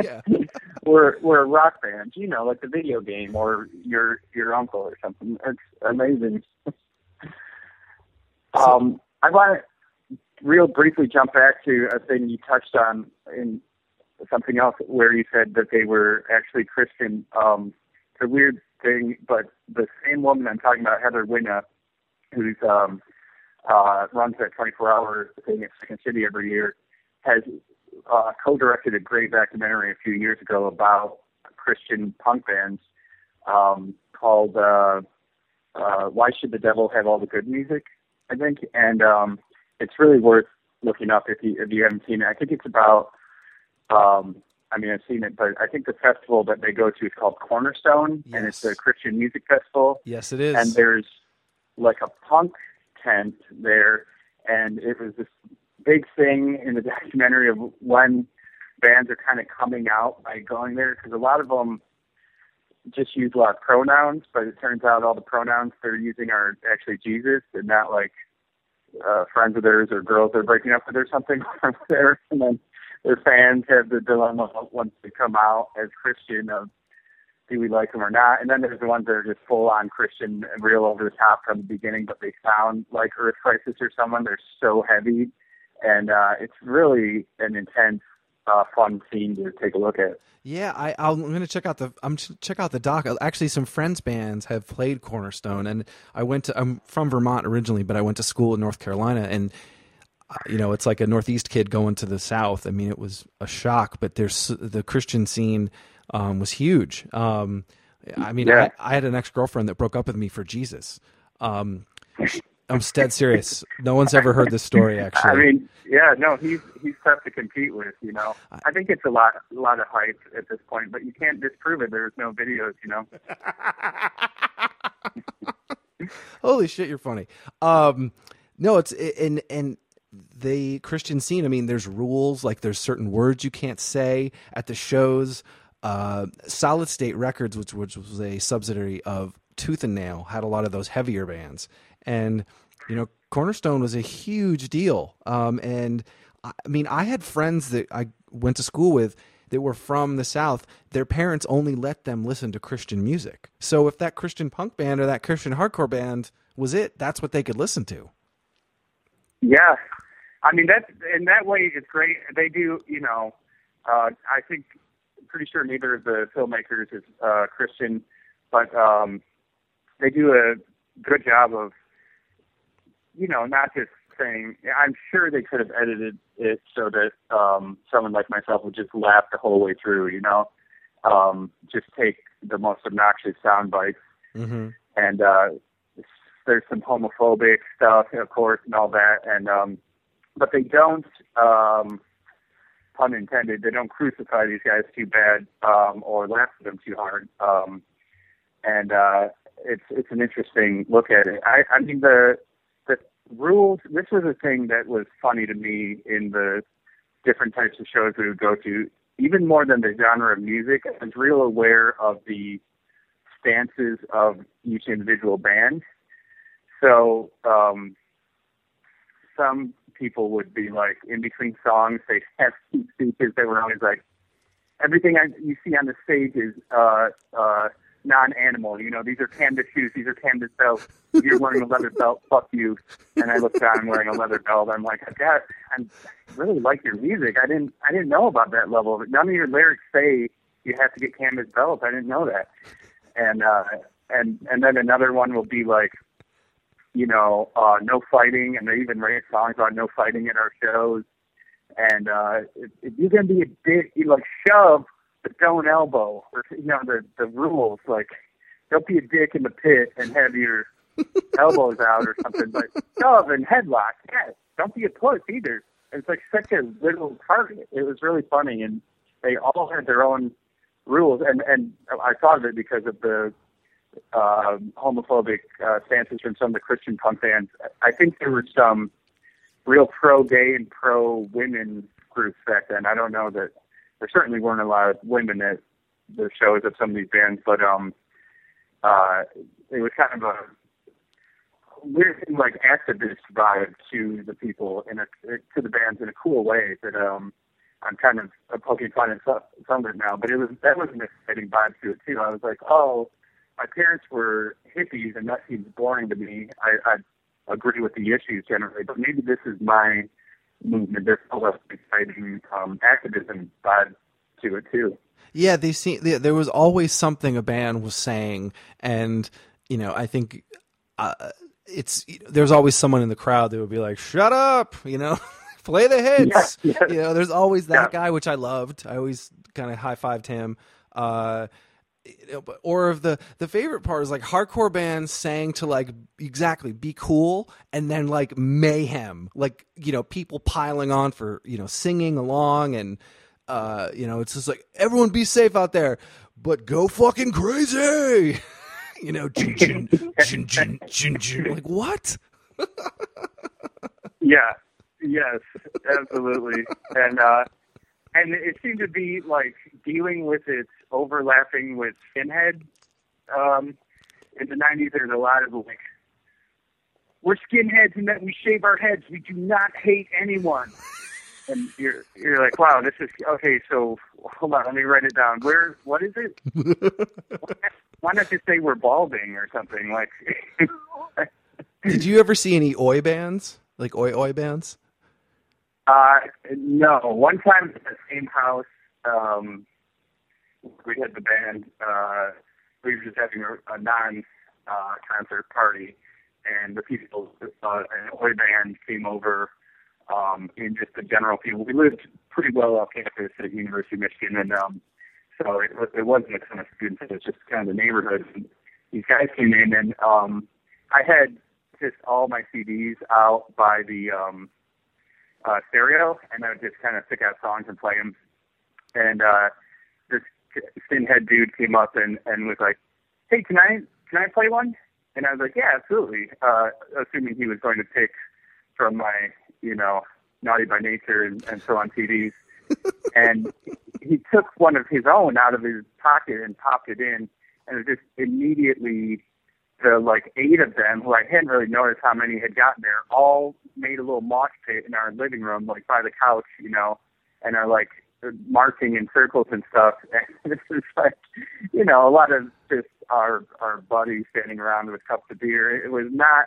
yeah we're we're a rock band, you know, like the video game or your your uncle or something. It's amazing. um, I want to real briefly jump back to a thing you touched on in something else where you said that they were actually Christian. Um, it's a weird thing, but the same woman I'm talking about, Heather Whinna, who's um, uh, runs that 24-hour thing at Second City every year, has uh, co-directed a great documentary a few years ago about Christian punk bands um, called uh, uh, "Why Should the Devil Have All the Good Music?" I think, and um, it's really worth looking up if you if you haven't seen it. I think it's about. Um, I mean, I've seen it, but I think the festival that they go to is called Cornerstone, and it's a Christian music festival. Yes it is. And there's like a punk tent there, and it was this big thing in the documentary of when bands are kind of coming out by going there because a lot of them just use a lot of pronouns, but it turns out all the pronouns they're using are actually Jesus and not like uh, friends of theirs or girls they're breaking up with or something there. And then their fans have the dilemma once they come out as Christian of do we like them or not? And then there's the ones that are just full on Christian real over the top from the beginning, but they sound like Earth Crisis or someone. They're so heavy, and uh, it's really an intense, uh, fun scene to take a look at. Yeah, I, I'm going to check out the I'm ch- check out the doc. Actually, some friends bands have played Cornerstone, and I went to I'm from Vermont originally, but I went to school in North Carolina, and you know it's like a Northeast kid going to the South. I mean, it was a shock, but there's the Christian scene um, was huge. Um, I mean, Yeah. I, I had an ex girlfriend that broke up with me for Jesus. Um, I'm dead serious. No one's ever heard this story. Actually, I mean, yeah, no, he's he's tough to compete with. You know, I think it's a lot a lot of hype at this point, but you can't disprove it. There's no videos. You know. Holy shit, you're funny. Um, no, it's and and the Christian scene. I mean, there's rules. Like there's certain words you can't say at the shows. Uh, Solid State Records, which which was a subsidiary of Tooth and Nail, had a lot of those heavier bands, and you know, Cornerstone was a huge deal. Um, and I I mean, I had friends that I went to school with that were from the South. Their parents only let them listen to Christian music. So if that Christian punk band or that Christian hardcore band was it, that's what they could listen to. Yeah, I mean that in that way it's great. They do, you know, uh, I think pretty sure neither of the filmmakers is uh, Christian, but um, they do a good job of, you know, not just saying. I'm sure they could have edited it so that um, someone like myself would just laugh the whole way through. You know, um, just take the most obnoxious sound bites Mm-hmm. and uh, there's some homophobic stuff, of course, and all that, and um, but they don't, um, pun intended, they don't crucify these guys too bad um, or laugh at them too hard. Um, and uh, it's it's an interesting look at it. I, I mean the the rules. This was a thing that was funny to me in the different types of shows we would go to. Even more than the genre of music, I was real aware of the stances of each individual band. So um, some people would be like in between songs, they have speeches They were always like, everything I, you see on the stage is uh, uh, non-animal. You know, these are canvas shoes, these are canvas belts. You're wearing a leather belt, fuck you. And I look down, I'm wearing a leather belt. I'm like, God, I really like your music. I didn't, I didn't know about that level it. None of your lyrics say you have to get canvas belts. I didn't know that. And uh, and and then another one will be like, you know, uh, no fighting, and they even write songs about no fighting at our shows. And uh, if, if you're gonna be a dick, you like shove but don't elbow, or you know the the rules. Like, don't be a dick in the pit and have your elbows out or something. But shove and headlock, yeah. Don't be a puss either. It's like such a little target. it. It was really funny, and they all had their own rules. And and I thought of it because of the uh, homophobic uh, stances from some of the Christian punk bands. I think there were some real pro gay and pro women groups back then. I don't know that there certainly weren't a lot of women at the shows of some of these bands, but um, uh, it was kind of a weird thing, like activist vibe to the people in a to the bands in a cool way that um I'm kind of poking fun at some of it now, but it was that was an exciting vibe to it too. I was like, oh, my parents were hippies, and that seems boring to me. I, I agree with the issues generally, but maybe this is my movement. There's a less exciting um, activism vibe to it too. Yeah, they see. There was always something a band was saying, and you know, I think uh, it's there's always someone in the crowd that would be like, "Shut up," you know. Play the hits, yeah, yeah. you know. There's always that Yeah. guy, which I loved. I always kind of high fived him. Uh, you know, or of the the favorite part is like hardcore bands saying to like exactly be cool and then like mayhem like you know people piling on for you know singing along and uh you know it's just like everyone be safe out there but go fucking crazy you know like what Yeah. Yes. Absolutely. and uh, and it seemed to be like dealing with its overlapping with skinhead. Um, in the '90s, there's a lot of like, we're skinheads and that we shave our heads. We do not hate anyone. And you're you're like, wow, this is okay. So hold on, let me write it down. Where? What is it? Why not just say we're balding or something? Like, did you ever see any oi bands like oi oi bands Uh, no. One time at the same house, um, we had the band. Uh, we were just having a, a non uh, party, and the people, uh, an oi band came over. Um, and just the general people. We lived pretty well off campus at University of Michigan, and um, so it, it wasn't a ton of students. It was just kind of the neighborhood. And these guys came in, and um, I had just all my CDs out by the um, uh, stereo, and I would just kind of pick out songs and play them. And uh, skinhead dude came up and, and was like, "Hey, can I can I play one?" And I was like, "Yeah, absolutely." Uh, assuming he was going to pick from my, you know, naughty by nature and, and so on CDs. and he took one of his own out of his pocket and popped it in, and it just immediately the like eight of them who I hadn't really noticed how many had gotten there all made a little mosh pit in our living room, like by the couch, you know, and are like marching in circles and stuff. And it's just like, you know, a lot of just our our buddies standing around with cups of beer. It was not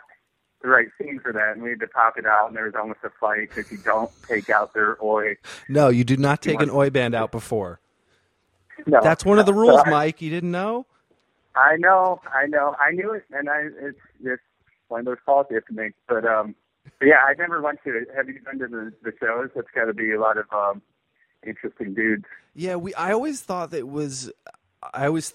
the right scene for that, and we had to pop it out, and there was almost a fight because you don't take out their oi. no you do not take an oi band out before No, that's one of the rules So I- mike you didn't know I know, I know, I knew it, and I it's it's one of those calls you have to make. But um, but yeah, I never went to it. Have you been to the the shows? That's got to be a lot of um interesting dudes. Yeah, we. I always thought that it was. I always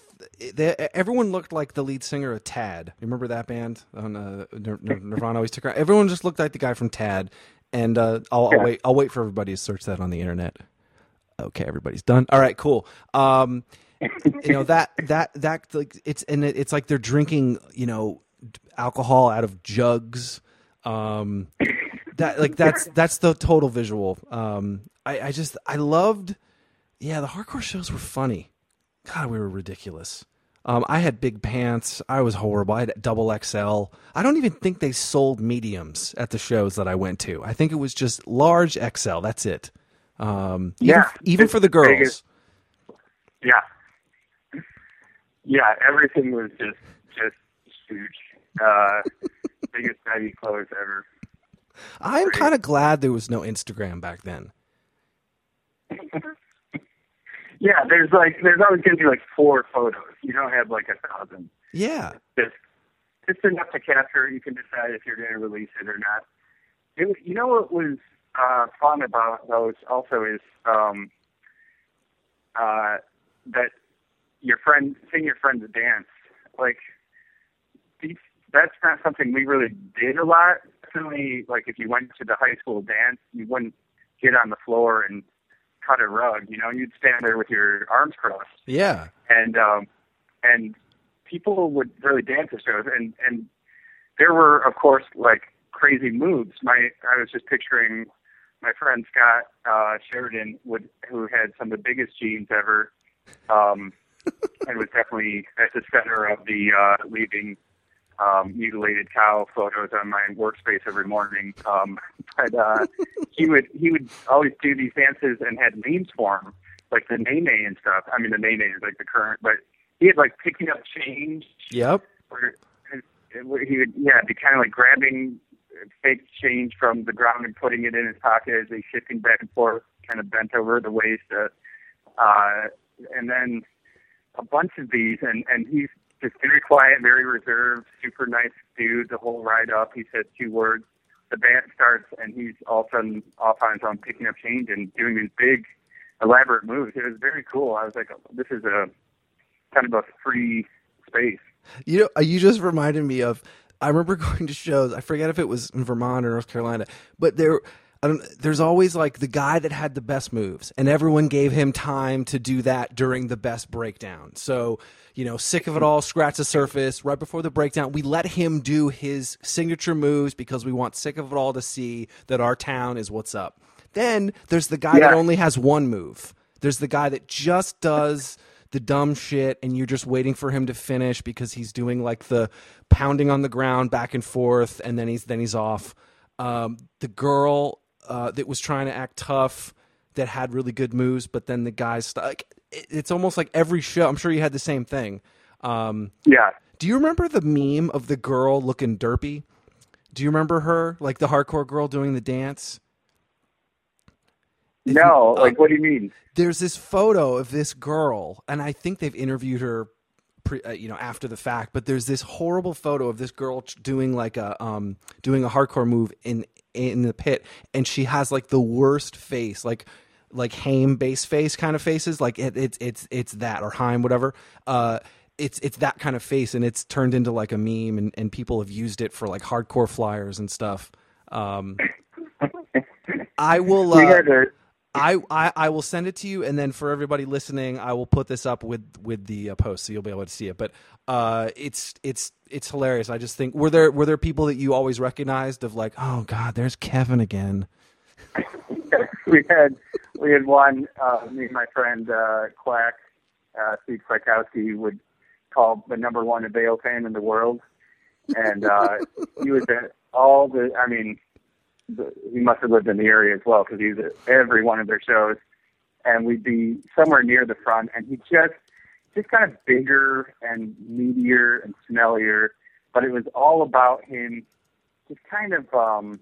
they, everyone looked like the lead singer of Tad. Remember that band on uh, Nir- Nir- Nirvana? Always took around. Everyone just looked like the guy from Tad. And uh, I'll, Yeah. I'll wait. I'll wait for everybody to search that on the internet. Okay, everybody's done. All right, cool. Um, you know that that that like it's and it, it's like they're drinking you know alcohol out of jugs. Um, that like that's that's the total visual. Um, I I just I loved. Yeah, the hardcore shows were funny. God, we were ridiculous. Um, I had big pants. I was horrible. I had double XL. I don't even think they sold mediums at the shows that I went to. I think it was just large XL. That's it. Um, Yeah, even it's for the girls. Yeah. Yeah, everything was just just huge. Uh, biggest baggy clothes ever. I'm kind of glad there was no Instagram back then. Yeah, there's like there's always gonna be like four photos. You don't have like a thousand. Yeah. Just just enough to capture. You can decide if you're gonna release it or not. It, you know what was uh, fun about those also is um, uh, that your friend seeing your friends dance. Like these, that's not something we really did a lot. Definitely, like if you went to the high school dance, you wouldn't get on the floor and cut a rug. You know, you'd stand there with your arms crossed Yeah. and um, and people would really dance at shows, and and there were of course like crazy moves. My I was just picturing my friend Scott uh, Sheridan would who had some of the biggest jeans ever, um, and was definitely at the center of the uh, leaving um, mutilated cow photos on my workspace every morning. Um, but uh, he would he would always do these dances and had names for them, like the Nae Nae and stuff. I mean, the Nae Nae is like the current, but he had like picking up change. Yep. Where, where he would yeah be kind of like grabbing fake change from the ground and putting it in his pocket as he's shifting back and forth, kind of bent over the waist. Uh, uh, and then a bunch of these, and and he's just very quiet, very reserved, super nice dude. The whole ride up, he says two words. The band starts, and he's all of a sudden off on his own, picking up change and doing these big, elaborate moves. It was very cool. I was like, this is a kind of a free space. You know, you just reminded me of. I remember going to shows. I forget if it was in Vermont or North Carolina, but there, there's always like the guy that had the best moves, and everyone gave him time to do that during the best breakdown. So, you know, sick of it all, scratch the surface. Right before the breakdown, we let him do his signature moves because we want sick of it all to see that our town is what's up. Then there's the guy that only has one move. There's the guy that just does the dumb shit and you're just waiting for him to finish because he's doing like the pounding on the ground back and forth and then he's then he's off. Um, the girl uh, that was trying to act tough that had really good moves, but then the guys st- like it, it's almost like every show. I'm sure you had the same thing. Um, Yeah. do you remember the meme of the girl looking derpy? Do you remember her, like the hardcore girl doing the dance? If no, you- uh, like what do you mean? there's this photo of this girl, and I think they've interviewed her, pre, uh, you know, after the fact. But there's this horrible photo of this girl doing like a um doing a hardcore move in in the pit, and she has like the worst face, like like Haim base face kind of faces, like it, it's it's it's that or Haim whatever. Uh, it's it's that kind of face, and it's turned into like a meme, and, and people have used it for like hardcore flyers and stuff. Um, I will. Uh, we had a I, I I will send it to you, and then for everybody listening, I will put this up with with the uh, post, so you'll be able to see it. But uh, it's it's it's hilarious. I just think were there were there people that you always recognized of like, oh God, there's Kevin again. we had we had one uh, me and my friend uh, Quack uh, Steve Krakowski would call the number one Avail fan in the world, and uh, he was at all the. I mean, he must have lived in the area as well because he was at every one of their shows, and we'd be somewhere near the front, and he just just kind of bigger and meatier and smellier, but it was all about him just kind of um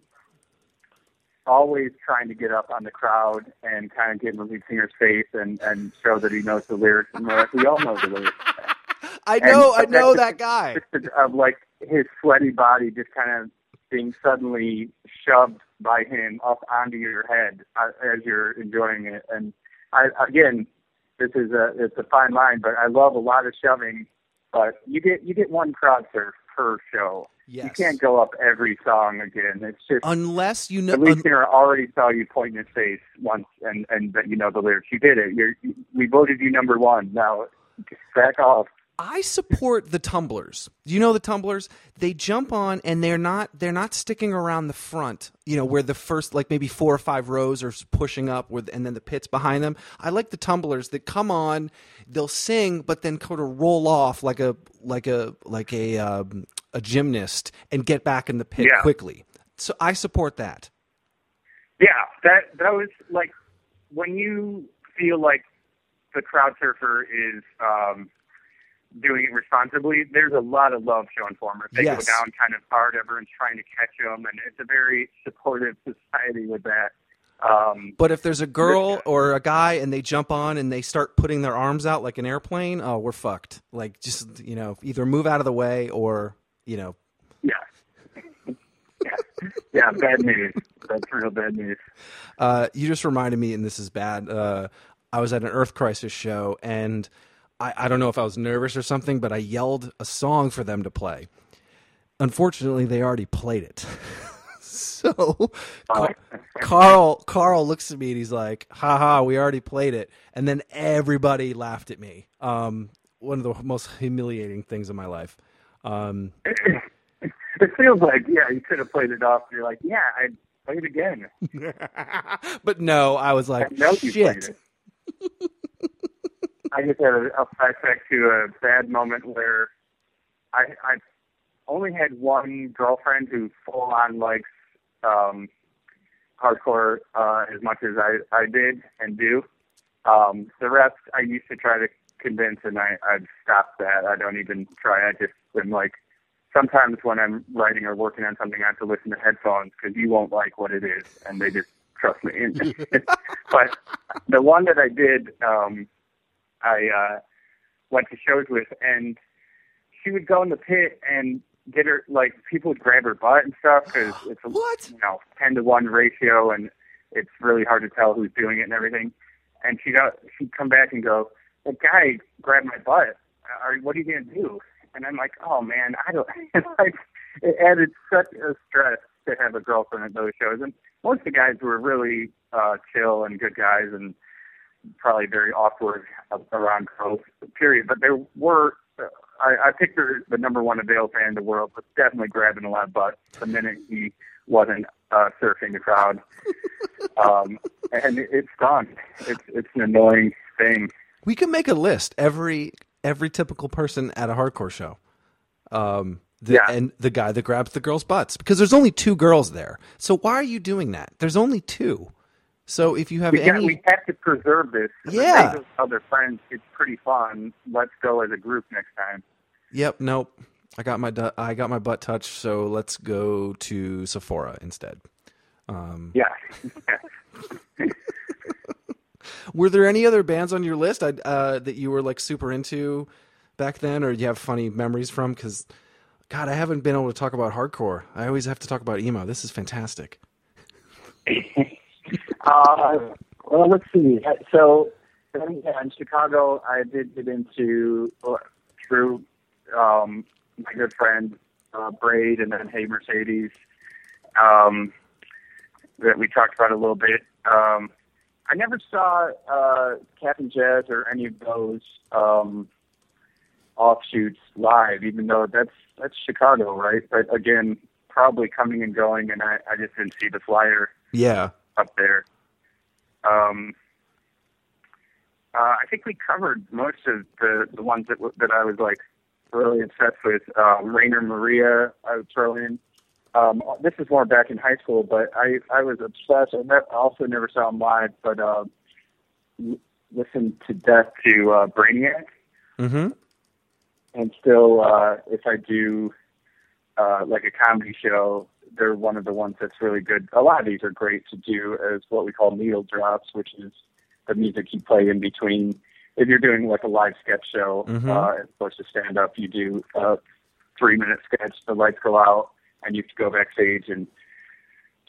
always trying to get up on the crowd and kind of get in the lead singer's face and and show that he knows the lyrics. And like, we all know the lyrics. I And- know, I know that's that guy. of like his sweaty body just kind of being suddenly shoved by him up onto your head uh, as you're enjoying it and I again this is a it's a fine line, but I love a lot of shoving. But you get you get one crowd surf per show. Yes. You can't go up every song again. It's just Unless you know. the lead singer already saw you point in his face once, and and that you know the lyrics. You did it. You're we voted you number one. Now back off. I support the tumblers. You know the tumblers? They jump on and they're not they're not sticking around the front. You know where the first like maybe four or five rows are pushing up with and then the pits behind them. I like the tumblers that come on, they'll sing but then kind of roll off like a like a like a um, a gymnast and get back in the pit Yeah. quickly. So I support that. Yeah, that that was like when you feel like the crowd surfer is um, doing it responsibly. There's a lot of love shown for them. If they Yes. go down kind of hard, everyone's trying to catch them, and it's a very supportive society with that. Um, But if there's a girl or a guy and they jump on and they start putting their arms out like an airplane, oh, we're fucked. Like just you know, either move out of the way or you know, yeah, yeah, yeah, bad news. That's real bad news. Uh, you just reminded me, and this is bad. Uh, I was at an Earth Crisis show, and I, I don't know if I was nervous or something, but I yelled a song for them to play. Unfortunately, they already played it. so Car- Karl Karl looks at me and he's like, "Ha ha, we already played it." And then everybody laughed at me. Um, one of the most humiliating things in my life. Um, It feels like yeah, you could have played it off. You're like, yeah, I play it again. but no, I was like, I "Shit." I just had a, a flashback to a bad moment where I I only had one girlfriend who full on likes um, hardcore uh, as much as I I did and do. Um, the rest I used to try to convince, and I I've stopped that. I don't even try. I just am like. Sometimes when I'm writing or working on something, I have to listen to headphones because you won't like what it is, and they just trust me. but the one that I did, um, I uh, went to shows with, and she would go in the pit and get her like people would grab her butt and stuff because it's a What? you know ten to one ratio, and it's really hard to tell who's doing it and everything. And she got she'd come back and go, "The guy grabbed my butt. Are, what are you gonna do?" And I'm like, "Oh man, I don't." like it added such a stress to have a girlfriend at those shows, and most of the guys were really uh, chill and good guys, and probably very awkward around girls. Period. But there were. Uh, I, I picked the, the number one Avail fan in the world, but definitely grabbing a lot of butt the minute he wasn't uh, surfing the crowd. um, and it's gone. It's it's an annoying thing. We can make a list every every typical person at a hardcore show. Um, the, Yeah. and the guy that grabs the girls' butts because there's only two girls there. So why are you doing that? There's only two. So if you have We, got, any, we have to preserve this. Yeah. Other friends. It's pretty fun. Let's go as a group next time. yep, nope. I got my du- I got my butt touched. So let's go to Sephora instead. Um, Yeah. Were there any other bands on your list uh, that you were like super into back then, or you have funny memories from? Because, God, I haven't been able to talk about hardcore. I always have to talk about emo. This is fantastic. Uh, well, let's see. So, yeah, in Chicago, I did get into uh, through um, my good friend uh, Braid, and then Hey Mercedes. Um, that we talked about a little bit. Um, I never saw uh, Cap'n Jazz or any of those um, offshoots live, even though that's that's Chicago, right? But again, probably coming and going, and I, I just didn't see the flyer Yeah. Up there. Um, uh, I think we covered most of the, the ones that that I was like really obsessed with. Um, Rainer Maria, I would throw in. Um, this is more back in high school, but I I was obsessed. I ne- also never saw him live, but uh, listened to death to uh, Brainiac, Mm-hmm. and still, uh, if I do uh, like a comedy show, they're one of the ones that's really good. A lot of these are great to do as what we call needle drops, which is the music you play in between. If you're doing like a live sketch show, Mhm. uh, as opposed to stand up, you do a three minute sketch, the lights go out, and you have to go backstage and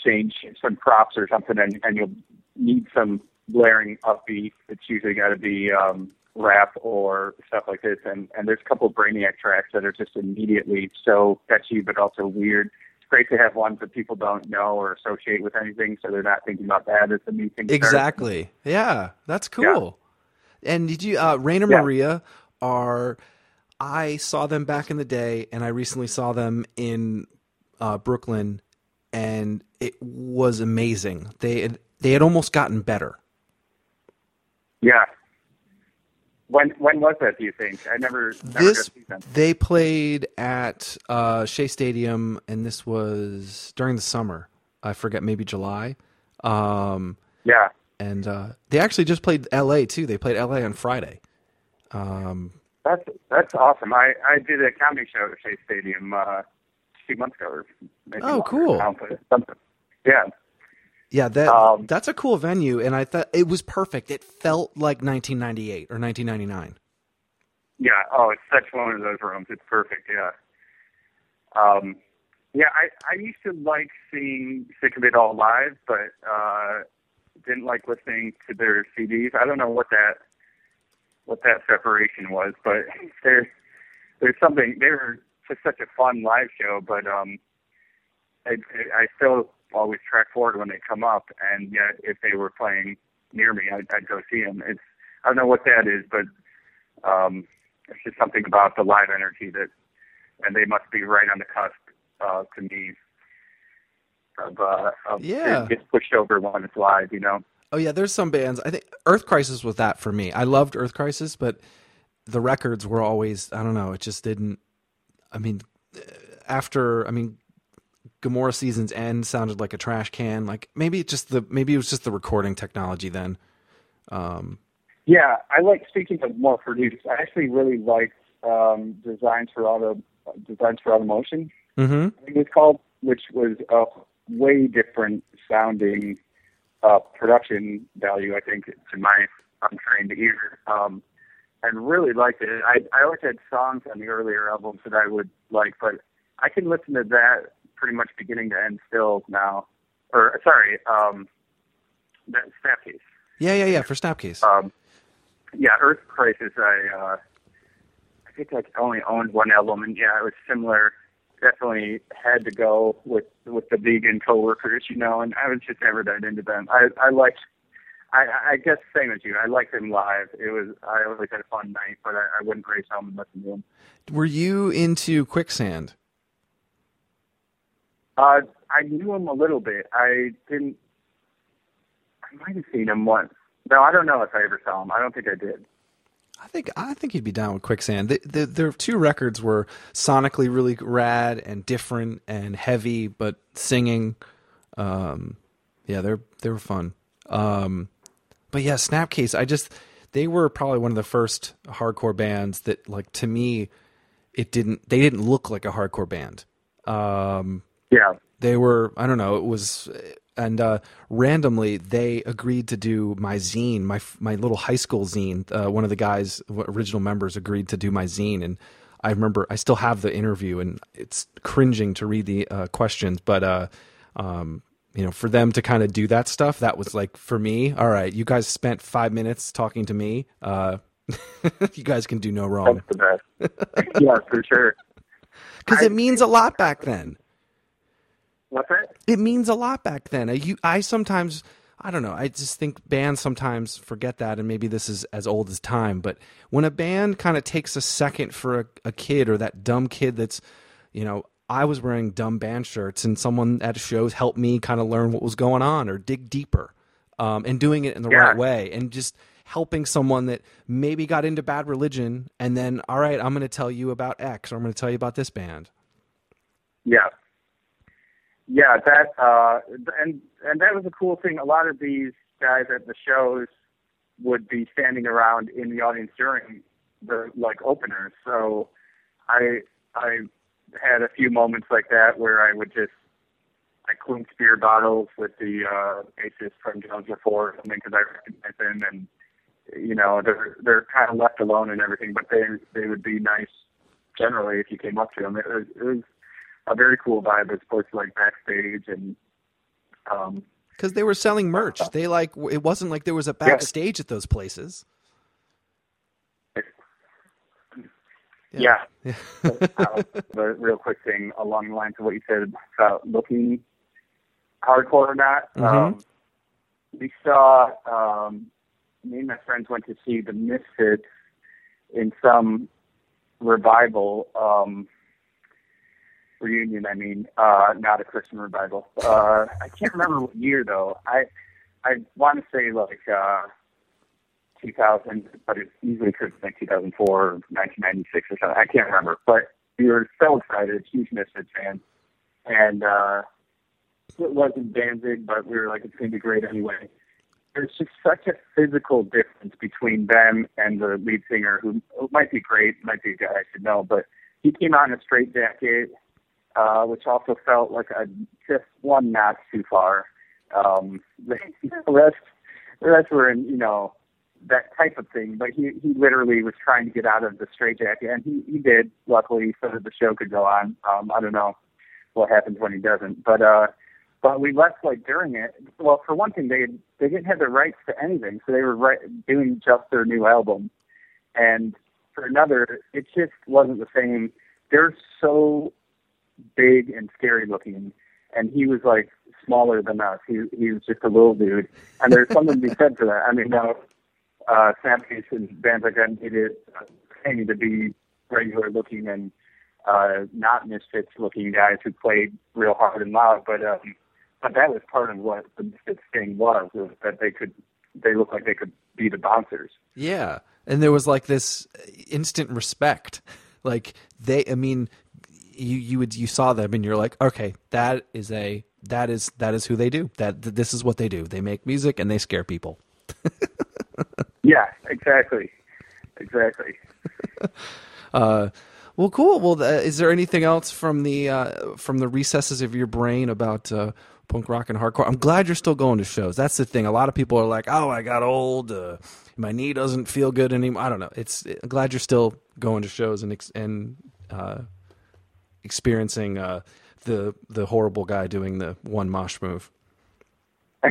change some props or something, and, and you'll need some blaring upbeat. It's usually got to be um, rap or stuff like this. And and there's a couple of Brainiac tracks that are just immediately so catchy, but also weird. Great to have ones that people don't know or associate with anything, so they're not thinking about that as the new thing. Exactly. Yeah, that's cool. And did you uh Rainer Yeah. Maria are I saw them back in the day and I recently saw them in uh Brooklyn and it was amazing. They had they had almost gotten better. Yeah. When when was that? Do you think? I never never this got to see them. they played at uh Shea Stadium and this was during the summer. I forget maybe July. Um Yeah. and uh they actually just played LA too. They played LA on Friday. Um That's that's awesome. I I did a comedy show at Shea Stadium uh, two months ago. Or maybe Oh, longer cool. something. Yeah. Yeah, that Um, that's a cool venue, and I thought it was perfect. It felt like 1998 or 1999. Yeah. Oh, it's such one of those rooms. It's perfect. Yeah. Um, yeah. I I used to like seeing Sick of It All live, but uh, didn't like listening to their CDs. I don't know what that what that separation was, but there's there's something. They were just such a fun live show, but um, I I still always track forward when they come up, and yet if they were playing near me, I'd, I'd go see them. It's I don't know what that is, but um, it's just something about the live energy that, and they must be right on the cusp uh, to me of, uh, of Yeah. it gets pushed over when it's live, you know. Oh yeah, there's some bands. I think Earth Crisis was that for me. I loved Earth Crisis, but the records were always I don't know. It just didn't. I mean, after I mean, Gomorrah's Season Ends sounded like a trash can. Like maybe it just the maybe it was just the recording technology then. Um, Yeah, I like speaking of more produced. I actually really liked um, Designs for Auto Designs for Automotion. mhm. I think it's called, which was a way different sounding uh, production value, I think, to my untrained ear. Um, and really liked it. I, I always had songs on the earlier albums that I would like, but I can listen to that pretty much beginning to end still now. Or, sorry, um, that Snapcase. Yeah, yeah, yeah. For Snapcase. Um, yeah, Earth Crisis. I uh, I think I only owned one album, and yeah, it was similar. Definitely had to go with with the vegan coworkers, you know, and I was just never that into them. I I liked. I, I guess same as you. I liked them live. It was I always had a fun night, but I, I wouldn't race home and listen to them. Were you into Quicksand? Uh, I knew him a little bit. I didn't. I might have seen him once. No, I don't know if I ever saw him. I don't think I did. I think I think you'd be down with Quicksand. The, the, their two records were sonically really rad and different and heavy, but singing. Um, yeah, they're they were fun. Um, but yeah, Snapcase. I just they were probably one of the first hardcore bands that, like, to me, it didn't. They didn't look like a hardcore band. Um, Yeah. they were i don't know it was and uh randomly they agreed to do my zine my my little high school zine uh, one of the guys original members agreed to do my zine and i remember i still have the interview and it's cringing to read the uh, questions but uh um you know for them to kind of do that stuff that was like for me all right you guys spent five minutes talking to me uh you guys can do no wrong That's the best. yeah, for sure. because it means a lot back then What's that? it means a lot back then. I, you, I sometimes, I don't know. I just think bands sometimes forget that, and maybe this is as old as time. But when a band kind of takes a second for a, a kid or that dumb kid that's, you know, I was wearing dumb band shirts, and someone at shows helped me kind of learn what was going on or dig deeper, um, and doing it in the Yeah. right way, and just helping someone that maybe got into bad religion, and then, all right, I'm going to tell you about X, or I'm going to tell you about this band. Yeah. Yeah, that uh and and that was a cool thing. A lot of these guys at the shows would be standing around in the audience during the like openers. So I I had a few moments like that where I would just I clinked beer bottles with the uh bassist from Jones Before or something because I recognize him and you know they're they're kind of left alone and everything, but they they would be nice generally if you came up to them. It was, it was a very cool vibe opposed to like backstage and um because they were selling merch. They like it wasn't like there was a backstage at those places. Yeah. yeah. uh, the real quick thing along the lines of what you said about looking hardcore or not. Mhm. Um, we saw um, me and my friends went to see the Misfits in some revival um, reunion. I mean, uh, not a Christian revival. Uh, I can't remember what year though. I I want to say like uh, 2000, but it easily could have been 2004 or 1996 or something. I can't remember. But we were so excited, huge Misfits fans, and uh, it wasn't Danzig, but we were like, it's going to be great anyway. There's just such a physical difference between them and the lead singer, who might be great, might be a guy I should know, but he came out in a straight jacket, uh, which also felt like a just one notch too far. Um, the rest, the rest were in, you know, that type of thing. But he he literally was trying to get out of the straight jacket, and he he did. Luckily, so that the show could go on. Um, I don't know what happens when he doesn't, but uh, but we left like during it. Well, for one thing, they they didn't have the rights to anything, so they were right, doing just their new album. And for another, it just wasn't the same. They're so big and scary looking, and he was like smaller than us. He he was just a little dude, and there's something to be said for that. I mean, now uh, Snapcase and bands like that needed uh, need to be regular looking and uh, not misfits looking guys who played real hard and loud, but um, but that was part of what the misfits thing was, was that they could they looked like they could be the bouncers. Yeah, and there was like this instant respect. Like they, I mean, you you would you saw them and you're like, okay, that is a that is that is who they do. That this is what they do. They make music and they scare people. Yeah, exactly, exactly. Uh, well, cool. Well, uh, is there anything else from the uh, from the recesses of your brain about uh, punk rock and hardcore? I'm glad you're still going to shows. That's the thing. A lot of people are like, "Oh, I got old. Uh, my knee doesn't feel good anymore." I don't know. It's I'm glad you're still going to shows and and uh, experiencing uh, the the horrible guy doing the one mosh move.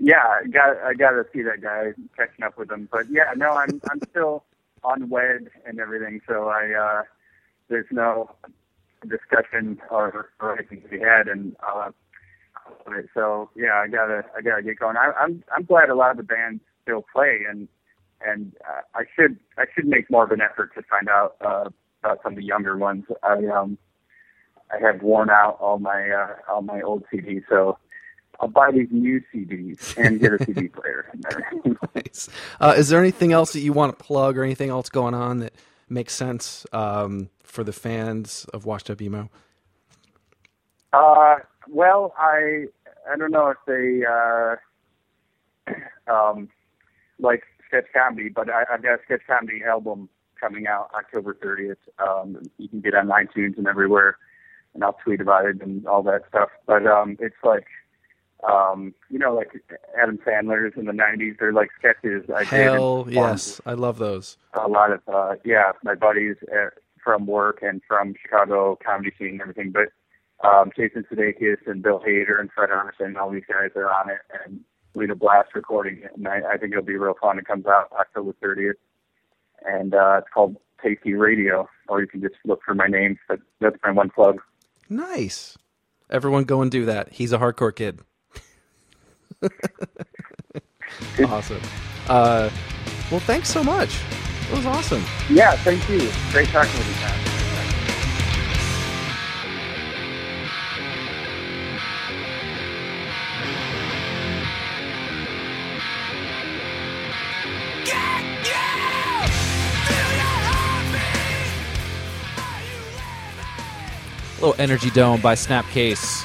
yeah, got I got to see that guy catching up with him. But yeah, no, I'm I'm still unwed and everything, so I uh, there's no discussion or, or anything to be had, and uh, so yeah, I gotta I gotta get going. I, I'm I'm glad a lot of the bands still play, and and uh, I should I should make more of an effort to find out uh, about some of the younger ones. I um I have worn out all my uh, all my old CDs, so I'll buy these new CDs and get a CD player. nice. Uh, is there anything else that you want to plug or anything else going on that makes sense um, for the fans of Washed Up Emo? Uh, well, I I don't know if they uh, um, like sketch comedy, but I, I've got a sketch comedy album coming out October 30th. Um, you can get on iTunes and everywhere, and I'll tweet about it and all that stuff. But um, it's like um, you know, like Adam Sandler's in the '90s. They're like sketches. I Hell did yes, I love those. a lot of uh yeah my buddies uh, from work and from chicago comedy scene and everything but um jason sudeikis and bill hader and fred armisen all these guys are on it and we had a blast recording it and i, I think it'll be real fun it comes out october 30th and uh it's called tasty radio or you can just look for my name but that's my one plug Nice. Everyone go and do that. He's a hardcore kid. awesome. Uh, well, thanks so much. It was awesome. yeah thank you great talking with you Tom. Little energy dome by Snapcase.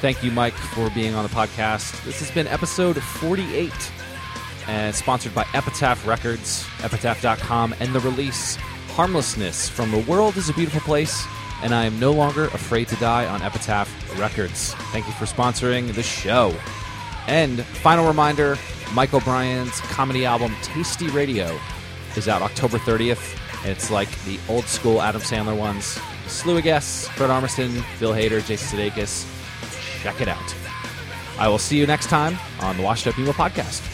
Thank you, Mike, for being on the podcast. This has been episode 48 and sponsored by Epitaph Records, epitaph.com, and the release Harmlessness from The World is a Beautiful Place, and I am no longer afraid to die on Epitaph Records. Thank you for sponsoring the show. And final reminder Mike O'Brien's comedy album Tasty Radio is out October 30th. It's like the old school Adam Sandler ones. Slew of guests Fred Armisen, Bill Hader, Jason Sudeikis. check it out. I will see you next time on the Washed Up Emo Podcast.